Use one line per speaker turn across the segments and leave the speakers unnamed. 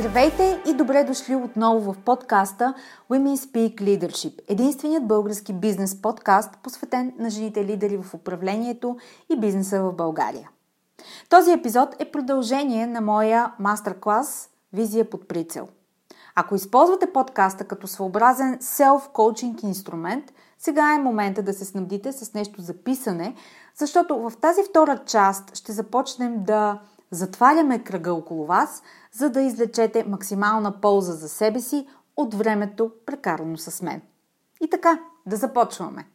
Здравейте и добре дошли отново в подкаста Women Speak Leadership, единственият български бизнес подкаст, посветен на жените лидери в управлението и бизнеса в България. Този епизод е продължение на моя мастер-клас Визия под прицел. Ако използвате подкаста като своеобразен self-coaching инструмент, сега е момента да се снабдите с нещо за писане, защото в тази втора част ще започнем да затваряме кръга около вас – за да излечете максимална полза за себе си от времето, прекарано с мен. И така, да започваме.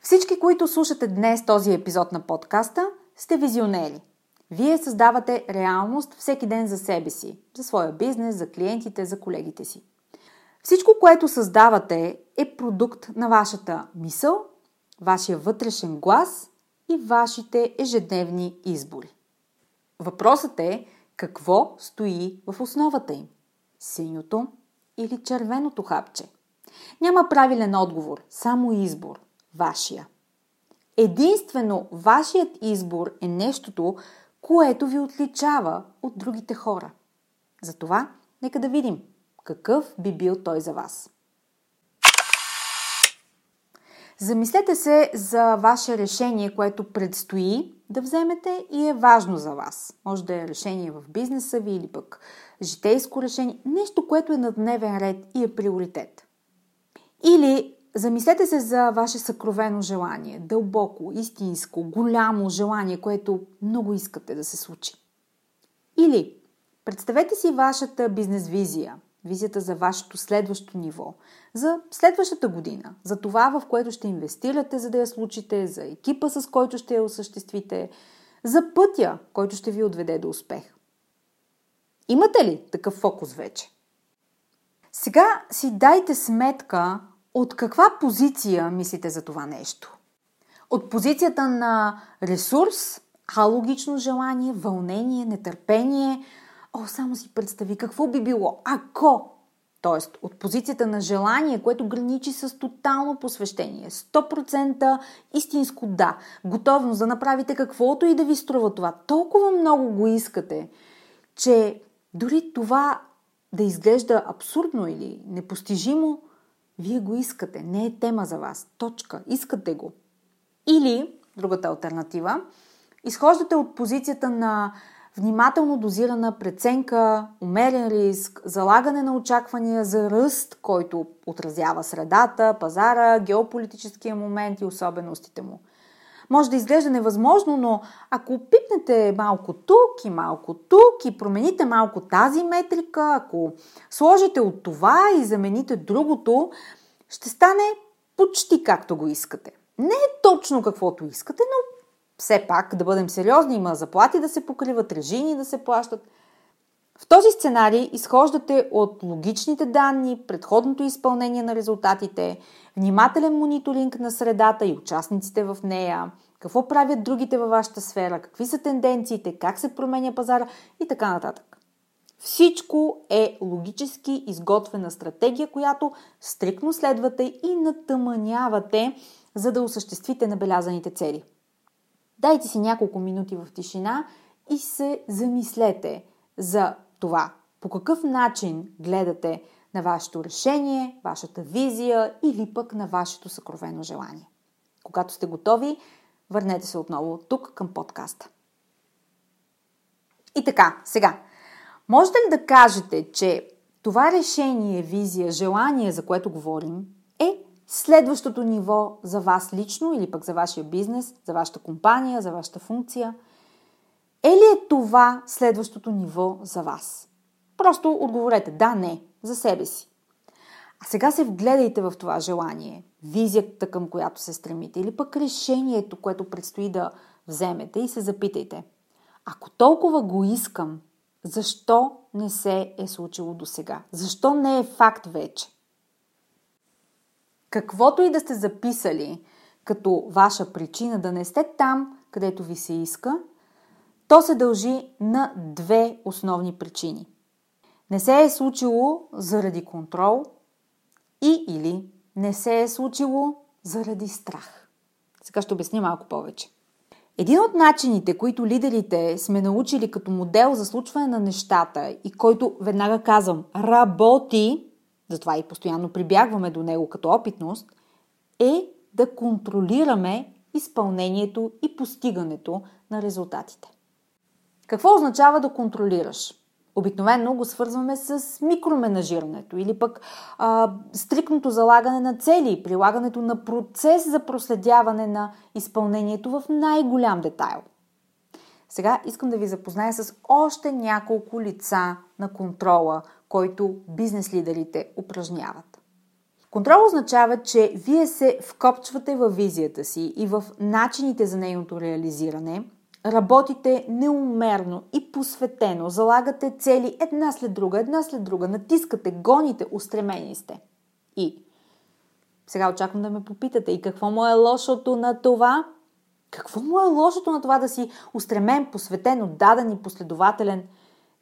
Всички, които слушате днес този епизод на подкаста, сте визионери – вие създавате реалност всеки ден за себе си, за своя бизнес, за клиентите, за колегите си. Всичко, което създавате, е продукт на вашата мисъл, вашия вътрешен глас и вашите ежедневни избори. Въпросът е какво стои в основата им – синьото или червеното хапче. Няма правилен отговор, само избор – вашия. Единствено вашият избор е нещото, което ви отличава от другите хора. Затова нека да видим какъв би бил той за вас. Замислете се за ваше решение, което предстои да вземете и е важно за вас. Може да е решение в бизнеса ви или пък житейско решение, нещо, което е на дневен ред и е приоритет. Или Замислете се за ваше съкровено желание, дълбоко, истинско, голямо желание, което много искате да се случи. Или представете си вашата бизнес визия, визията за вашето следващо ниво, за следващата година, за това, в което ще инвестирате, за да я случите, за екипа, с който ще я осъществите, за пътя, който ще ви отведе до успех. Имате ли такъв фокус вече? Сега си дайте сметка от каква позиция мислите за това нещо? От позицията на ресурс, алогично желание, вълнение, нетърпение. О, само си представи какво би било, ако Тоест, от позицията на желание, което граничи с тотално посвещение. 100% истинско да. Готовност да направите каквото и да ви струва това. Толкова много го искате, че дори това да изглежда абсурдно или непостижимо, вие го искате, не е тема за вас. Точка. Искате го. Или, другата альтернатива, изхождате от позицията на внимателно дозирана преценка, умерен риск, залагане на очаквания за ръст, който отразява средата, пазара, геополитическия момент и особеностите му – може да изглежда невъзможно, но ако пипнете малко тук и малко тук и промените малко тази метрика, ако сложите от това и замените другото, ще стане почти както го искате. Не е точно каквото искате, но все пак да бъдем сериозни, има заплати да се покриват, режими да се плащат. В този сценарий изхождате от логичните данни, предходното изпълнение на резултатите, внимателен мониторинг на средата и участниците в нея, какво правят другите във вашата сфера, какви са тенденциите, как се променя пазара и така нататък. Всичко е логически изготвена стратегия, която стрикно следвате и натъманявате, за да осъществите набелязаните цели. Дайте си няколко минути в тишина и се замислете за това по какъв начин гледате на вашето решение, вашата визия или пък на вашето съкровено желание. Когато сте готови, върнете се отново тук към подкаста. И така, сега, можете ли да кажете, че това решение, визия, желание, за което говорим, е следващото ниво за вас лично или пък за вашия бизнес, за вашата компания, за вашата функция? Е ли е това следващото ниво за вас? Просто отговорете да, не, за себе си. А сега се вгледайте в това желание, визията към която се стремите или пък решението, което предстои да вземете и се запитайте. Ако толкова го искам, защо не се е случило до сега? Защо не е факт вече? Каквото и да сте записали като ваша причина да не сте там, където ви се иска, то се дължи на две основни причини. Не се е случило заради контрол и или не се е случило заради страх. Сега ще обясня малко повече. Един от начините, които лидерите сме научили като модел за случване на нещата и който, веднага казвам, работи, затова и постоянно прибягваме до него като опитност, е да контролираме изпълнението и постигането на резултатите. Какво означава да контролираш? Обикновено го свързваме с микроменажирането или пък а, стрикното залагане на цели, прилагането на процес за проследяване на изпълнението в най-голям детайл. Сега искам да ви запозная с още няколко лица на контрола, който бизнес лидерите упражняват. Контрол означава, че вие се вкопчвате във визията си и в начините за нейното реализиране – Работите неумерно и посветено, залагате цели една след друга, една след друга, натискате, гоните, устремени сте. И сега очаквам да ме попитате и какво му е лошото на това? Какво му е лошото на това да си устремен, посветен, отдаден и последователен?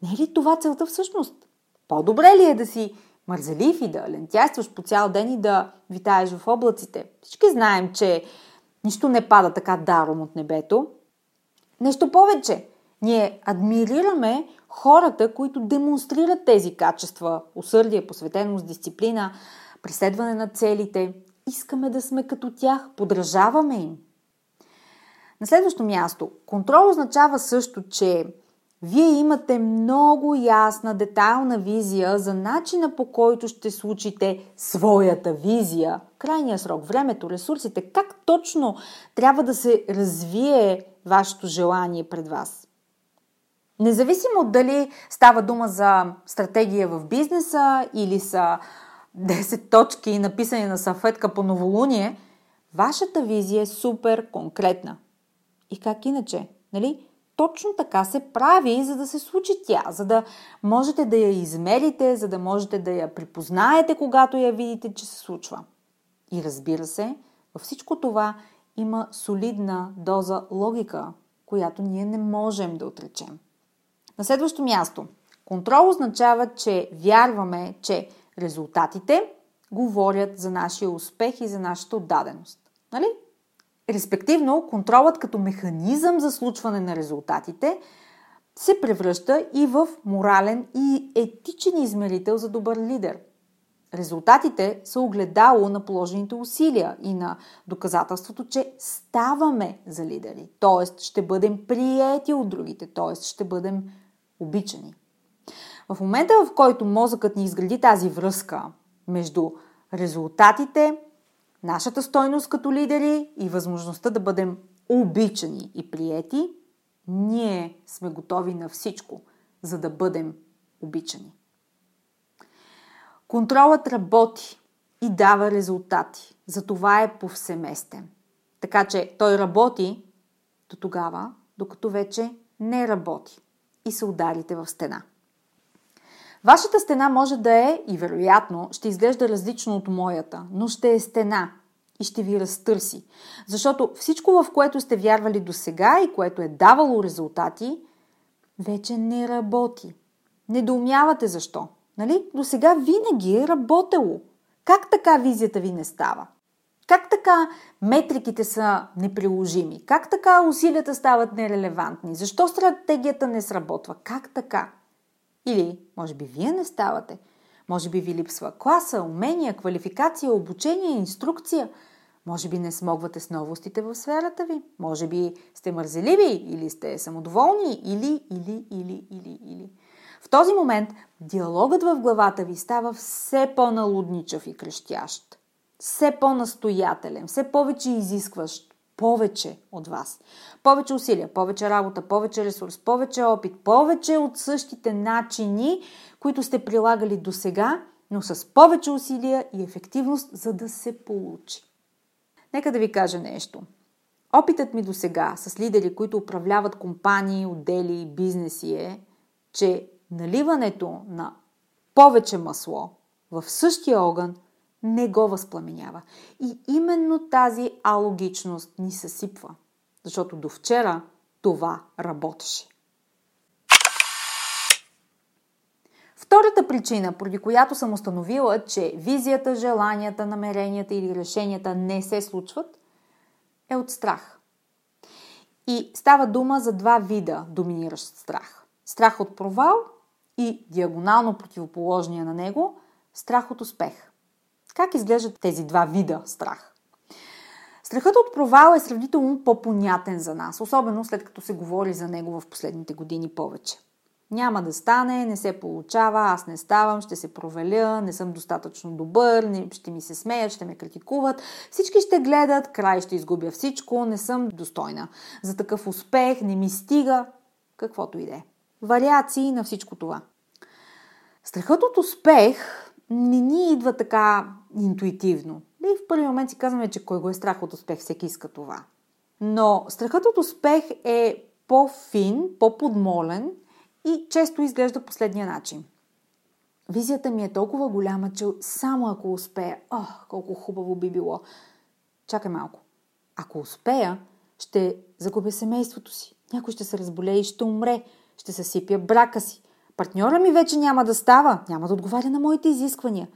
Не е ли това целта всъщност? По-добре ли е да си мързелив и да лентяйстваш по цял ден и да витаеш в облаците? Всички знаем, че нищо не пада така даром от небето. Нещо повече, ние адмирираме хората, които демонстрират тези качества усърдие, посветеност, дисциплина, преследване на целите. Искаме да сме като тях, подражаваме им. На следващо място, контрол означава също, че вие имате много ясна, детайлна визия за начина по който ще случите своята визия, крайния срок, времето, ресурсите, как точно трябва да се развие вашето желание пред вас. Независимо дали става дума за стратегия в бизнеса или са 10 точки написани на сафетка по новолуние, вашата визия е супер конкретна. И как иначе? Нали? Точно така се прави, за да се случи тя, за да можете да я измерите, за да можете да я припознаете, когато я видите, че се случва. И разбира се, във всичко това има солидна доза логика, която ние не можем да отречем. На следващо място, контрол означава, че вярваме, че резултатите говорят за нашия успех и за нашата отдаденост. Нали? Респективно, контролът като механизъм за случване на резултатите се превръща и в морален и етичен измерител за добър лидер – Резултатите са огледало на положените усилия и на доказателството, че ставаме за лидери. Т.е. ще бъдем приети от другите, т.е. ще бъдем обичани. В момента, в който мозъкът ни изгради тази връзка между резултатите, нашата стойност като лидери и възможността да бъдем обичани и приети, ние сме готови на всичко, за да бъдем обичани. Контролът работи и дава резултати. Затова е повсеместен. Така че той работи до тогава, докато вече не работи и се ударите в стена. Вашата стена може да е и вероятно ще изглежда различно от моята, но ще е стена и ще ви разтърси. Защото всичко, в което сте вярвали до сега и което е давало резултати, вече не работи. Недоумявате защо. Нали? До сега винаги е работело. Как така визията ви не става? Как така метриките са неприложими? Как така усилията стават нерелевантни? Защо стратегията не сработва? Как така? Или, може би, вие не ставате. Може би ви липсва класа, умения, квалификация, обучение, инструкция. Може би не смогвате с новостите в сферата ви. Може би сте мързеливи или сте самодоволни или, или, или, или, или. В този момент диалогът в главата ви става все по-налудничав и крещящ. Все по-настоятелен, все повече изискващ повече от вас. Повече усилия, повече работа, повече ресурс, повече опит, повече от същите начини, които сте прилагали до сега, но с повече усилия и ефективност, за да се получи. Нека да ви кажа нещо. Опитът ми до сега с лидери, които управляват компании, отдели и бизнеси е, че наливането на повече масло в същия огън не го възпламенява. И именно тази алогичност ни съсипва. Защото до вчера това работеше. Втората причина, поради която съм установила, че визията, желанията, намеренията или решенията не се случват, е от страх. И става дума за два вида доминиращ страх. Страх от провал и диагонално противоположния на него страх от успех. Как изглеждат тези два вида страх? Страхът от провал е сравнително по-понятен за нас, особено след като се говори за него в последните години повече. Няма да стане, не се получава, аз не ставам, ще се проваля, не съм достатъчно добър, не, ще ми се смеят, ще ме критикуват. Всички ще гледат, край ще изгубя всичко, не съм достойна. За такъв успех не ми стига, каквото и да е. Вариации на всичко това. Страхът от успех не ни идва така интуитивно. И в първи момент си казваме, че кой го е страх от успех, всеки иска това. Но страхът от успех е по-фин, по-подмолен и често изглежда последния начин. Визията ми е толкова голяма, че само ако успея, ох, колко хубаво би било. Чакай малко. Ако успея, ще загубя семейството си. Някой ще се разболее и ще умре. Ще се сипя брака си. Партньора ми вече няма да става. Няма да отговаря на моите изисквания.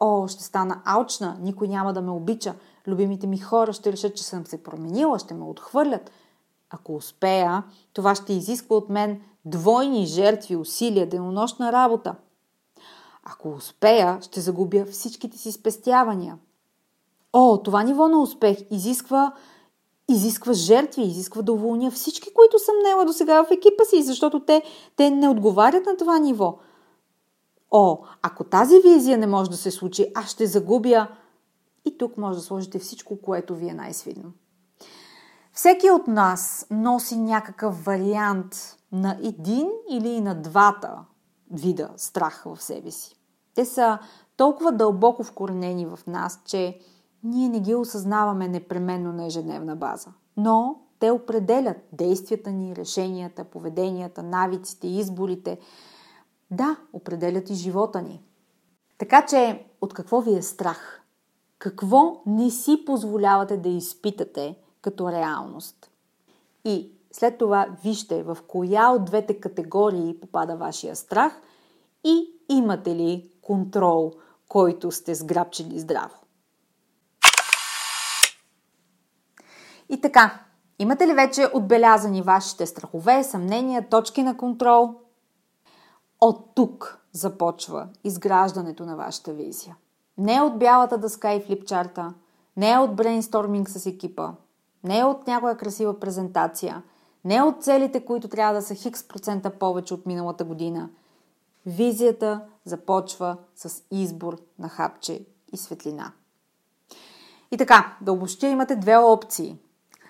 О, ще стана алчна. Никой няма да ме обича. Любимите ми хора ще решат, че съм се променила. Ще ме отхвърлят. Ако успея, това ще изисква от мен двойни жертви, усилия, денонощна работа. Ако успея, ще загубя всичките си спестявания. О, това ниво на успех изисква, изисква жертви, изисква да уволня всички, които съм нела до сега в екипа си, защото те, те не отговарят на това ниво. О, ако тази визия не може да се случи, аз ще загубя. И тук може да сложите всичко, което ви е най-свидно. Всеки от нас носи някакъв вариант на един или на двата вида страх в себе си. Те са толкова дълбоко вкоренени в нас, че ние не ги осъзнаваме непременно на ежедневна база. Но те определят действията ни, решенията, поведенията, навиците, изборите. Да, определят и живота ни. Така че, от какво ви е страх? Какво не си позволявате да изпитате като реалност? И след това вижте в коя от двете категории попада вашия страх и имате ли контрол, който сте сграбчили здраво. И така, имате ли вече отбелязани вашите страхове, съмнения, точки на контрол? От тук започва изграждането на вашата визия. Не от бялата дъска и флипчарта, не от брейнсторминг с екипа, не от някоя красива презентация – не от целите, които трябва да са хикс процента повече от миналата година. Визията започва с избор на хапче и светлина. И така, да обобщя имате две опции.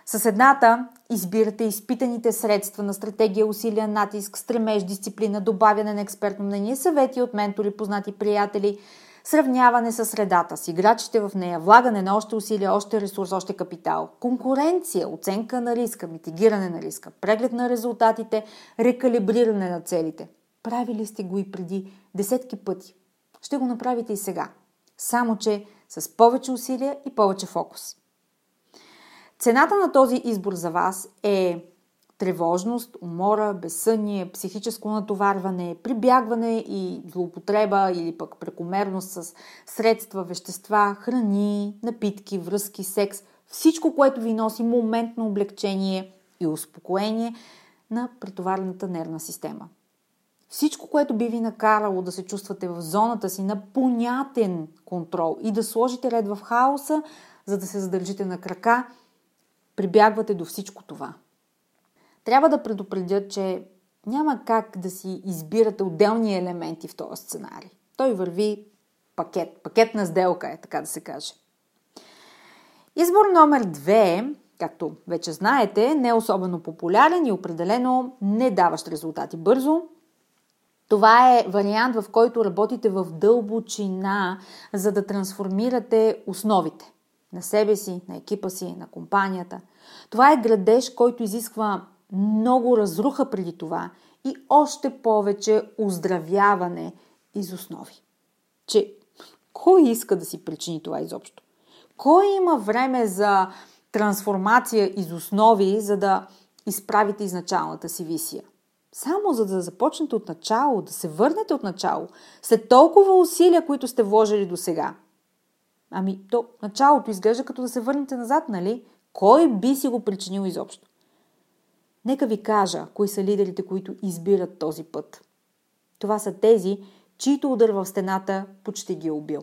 С едната избирате изпитаните средства на стратегия, усилия, натиск, стремеж, дисциплина, добавяне на експертно мнение, съвети от ментори, познати приятели – сравняване с средата с играчите в нея, влагане на още усилия, още ресурс, още капитал, конкуренция, оценка на риска, митигиране на риска, преглед на резултатите, рекалибриране на целите. Правили сте го и преди десетки пъти. Ще го направите и сега. Само, че с повече усилия и повече фокус. Цената на този избор за вас е тревожност, умора, безсъние, психическо натоварване, прибягване и злоупотреба или пък прекомерност с средства, вещества, храни, напитки, връзки, секс, всичко, което ви носи моментно облегчение и успокоение на претоварената нервна система. Всичко, което би ви накарало да се чувствате в зоната си на понятен контрол и да сложите ред в хаоса, за да се задържите на крака, прибягвате до всичко това. Трябва да предупредя, че няма как да си избирате отделни елементи в този сценарий. Той върви пакет, пакетна сделка е, така да се каже. Избор номер две, както вече знаете, не е особено популярен и определено не даващ резултати бързо. Това е вариант, в който работите в дълбочина, за да трансформирате основите на себе си, на екипа си, на компанията. Това е градеж, който изисква много разруха преди това и още повече оздравяване из основи. Че кой иска да си причини това изобщо? Кой има време за трансформация из основи, за да изправите изначалната си висия? Само за да започнете от начало, да се върнете от начало, след толкова усилия, които сте вложили до сега. Ами, то началото изглежда като да се върнете назад, нали? Кой би си го причинил изобщо? Нека ви кажа, кои са лидерите, които избират този път. Това са тези, чието удар в стената почти ги е убил.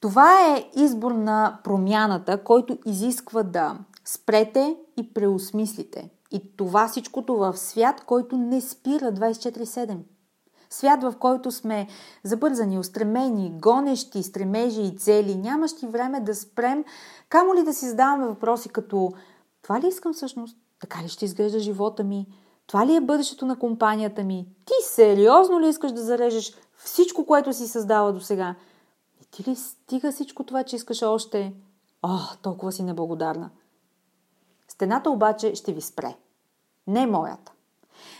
Това е избор на промяната, който изисква да спрете и преосмислите. И това всичкото в свят, който не спира 24-7. Свят, в който сме забързани, устремени, гонещи, стремежи и цели, нямащи време да спрем, камо ли да си задаваме въпроси като това ли искам всъщност? Така ли ще изглежда живота ми? Това ли е бъдещето на компанията ми? Ти сериозно ли искаш да зарежеш всичко, което си създала до сега? И ти ли стига всичко това, че искаш още? О, толкова си неблагодарна. Стената обаче ще ви спре. Не моята.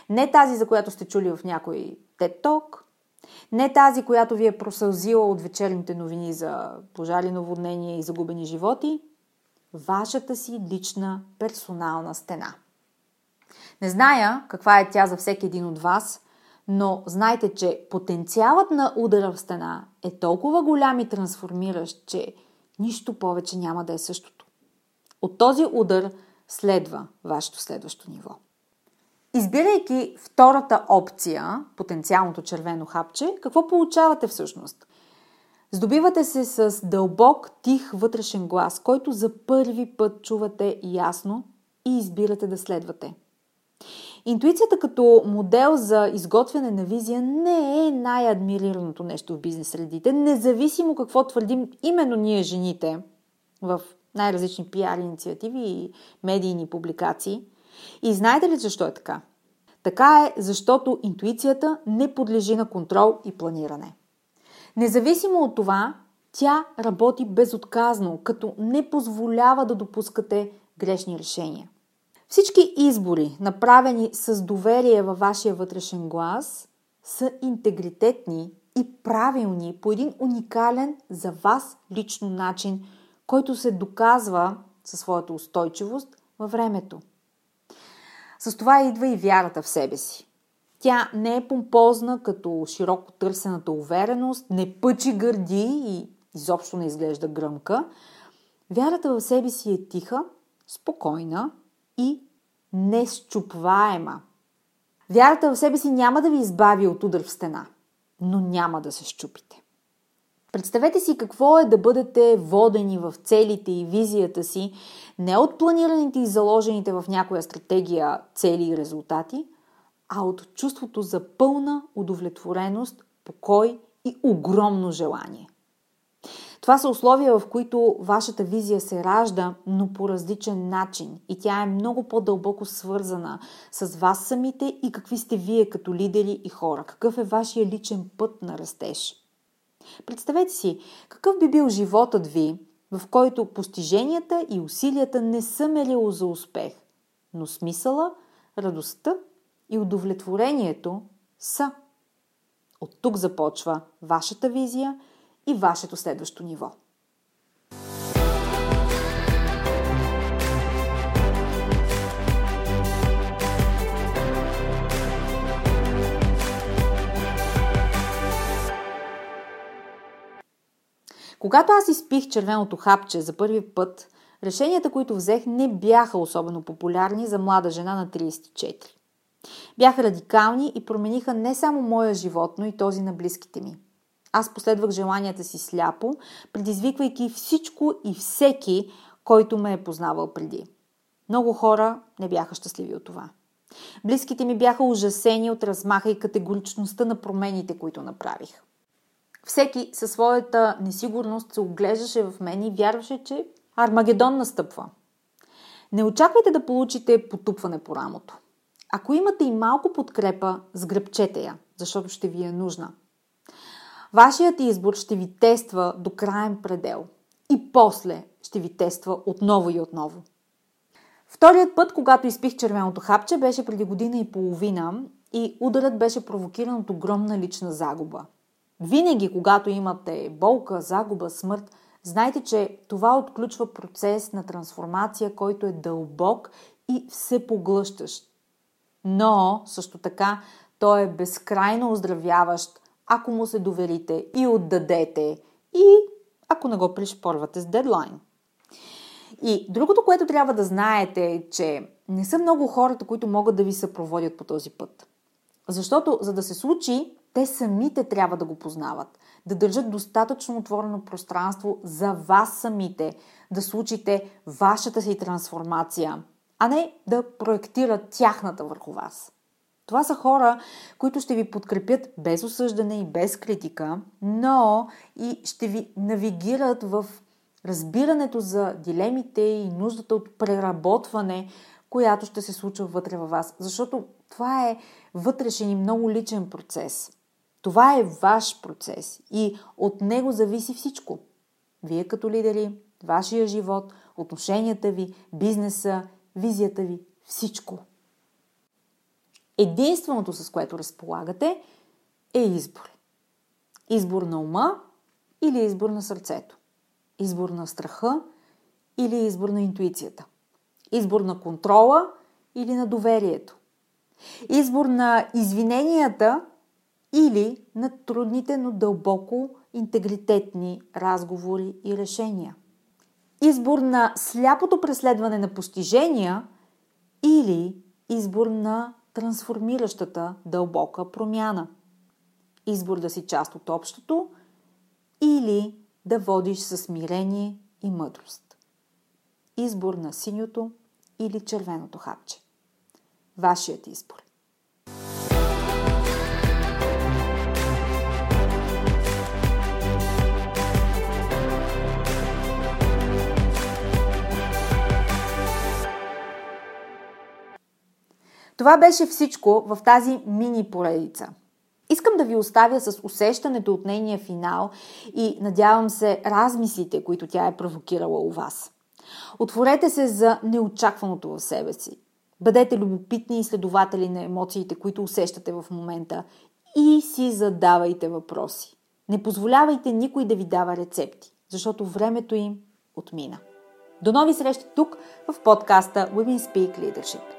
Не тази, за която сте чули в някой теток. Не тази, която ви е просълзила от вечерните новини за пожари, наводнения и загубени животи вашата си лична персонална стена. Не зная каква е тя за всеки един от вас, но знайте, че потенциалът на удара в стена е толкова голям и трансформиращ, че нищо повече няма да е същото. От този удар следва вашето следващо ниво. Избирайки втората опция, потенциалното червено хапче, какво получавате всъщност? Здобивате се с дълбок, тих вътрешен глас, който за първи път чувате ясно и избирате да следвате. Интуицията като модел за изготвяне на визия не е най-адмирираното нещо в бизнес средите, независимо какво твърдим именно ние жените в най-различни пиар инициативи и медийни публикации. И знаете ли защо е така? Така е, защото интуицията не подлежи на контрол и планиране. Независимо от това, тя работи безотказно, като не позволява да допускате грешни решения. Всички избори, направени с доверие във вашия вътрешен глас, са интегритетни и правилни по един уникален за вас лично начин, който се доказва със своята устойчивост във времето. С това идва и вярата в себе си. Тя не е помпозна като широко търсената увереност, не пъчи гърди и изобщо не изглежда гръмка. Вярата в себе си е тиха, спокойна и несчупваема. Вярата в себе си няма да ви избави от удар в стена, но няма да се щупите. Представете си какво е да бъдете водени в целите и визията си не от планираните и заложените в някоя стратегия цели и резултати – а от чувството за пълна удовлетвореност, покой и огромно желание. Това са условия, в които вашата визия се ражда, но по различен начин и тя е много по-дълбоко свързана с вас самите и какви сте вие като лидери и хора. Какъв е вашия личен път на растеж. Представете си, какъв би бил животът ви, в който постиженията и усилията не са мерило за успех, но смисъла, радостта и удовлетворението са. От тук започва вашата визия и вашето следващо ниво. Когато аз изпих червеното хапче за първи път, решенията, които взех, не бяха особено популярни за млада жена на 34. Бяха радикални и промениха не само моя живот, но и този на близките ми. Аз последвах желанията си сляпо, предизвиквайки всичко и всеки, който ме е познавал преди. Много хора не бяха щастливи от това. Близките ми бяха ужасени от размаха и категоричността на промените, които направих. Всеки със своята несигурност се оглеждаше в мен и вярваше, че Армагедон настъпва. Не очаквайте да получите потупване по рамото. Ако имате и малко подкрепа, сгръбчете я, защото ще ви е нужна. Вашият избор ще ви тества до крайен предел и после ще ви тества отново и отново. Вторият път, когато изпих червеното хапче, беше преди година и половина и ударът беше провокиран от огромна лична загуба. Винаги, когато имате болка, загуба, смърт, знайте, че това отключва процес на трансформация, който е дълбок и всепоглъщащ. Но също така той е безкрайно оздравяващ, ако му се доверите и отдадете и ако не го пришпорвате с дедлайн. И другото, което трябва да знаете е, че не са много хората, които могат да ви съпроводят по този път. Защото, за да се случи, те самите трябва да го познават, да държат достатъчно отворено пространство за вас самите, да случите вашата си трансформация, а не да проектират тяхната върху вас. Това са хора, които ще ви подкрепят без осъждане и без критика, но и ще ви навигират в разбирането за дилемите и нуждата от преработване, която ще се случва вътре във вас. Защото това е вътрешен и много личен процес. Това е ваш процес и от него зависи всичко. Вие като лидери, вашия живот, отношенията ви, бизнеса, визията ви, всичко. Единственото, с което разполагате, е избор. Избор на ума или избор на сърцето. Избор на страха или избор на интуицията. Избор на контрола или на доверието. Избор на извиненията или на трудните, но дълбоко интегритетни разговори и решения. Избор на сляпото преследване на постижения или избор на трансформиращата дълбока промяна. Избор да си част от общото или да водиш със смирение и мъдрост. Избор на синьото или червеното хапче. Вашият избор. Това беше всичко в тази мини поредица. Искам да ви оставя с усещането от нейния финал и надявам се размислите, които тя е провокирала у вас. Отворете се за неочакваното в себе си. Бъдете любопитни изследователи на емоциите, които усещате в момента и си задавайте въпроси. Не позволявайте никой да ви дава рецепти, защото времето им отмина. До нови срещи тук в подкаста Women Speak Leadership.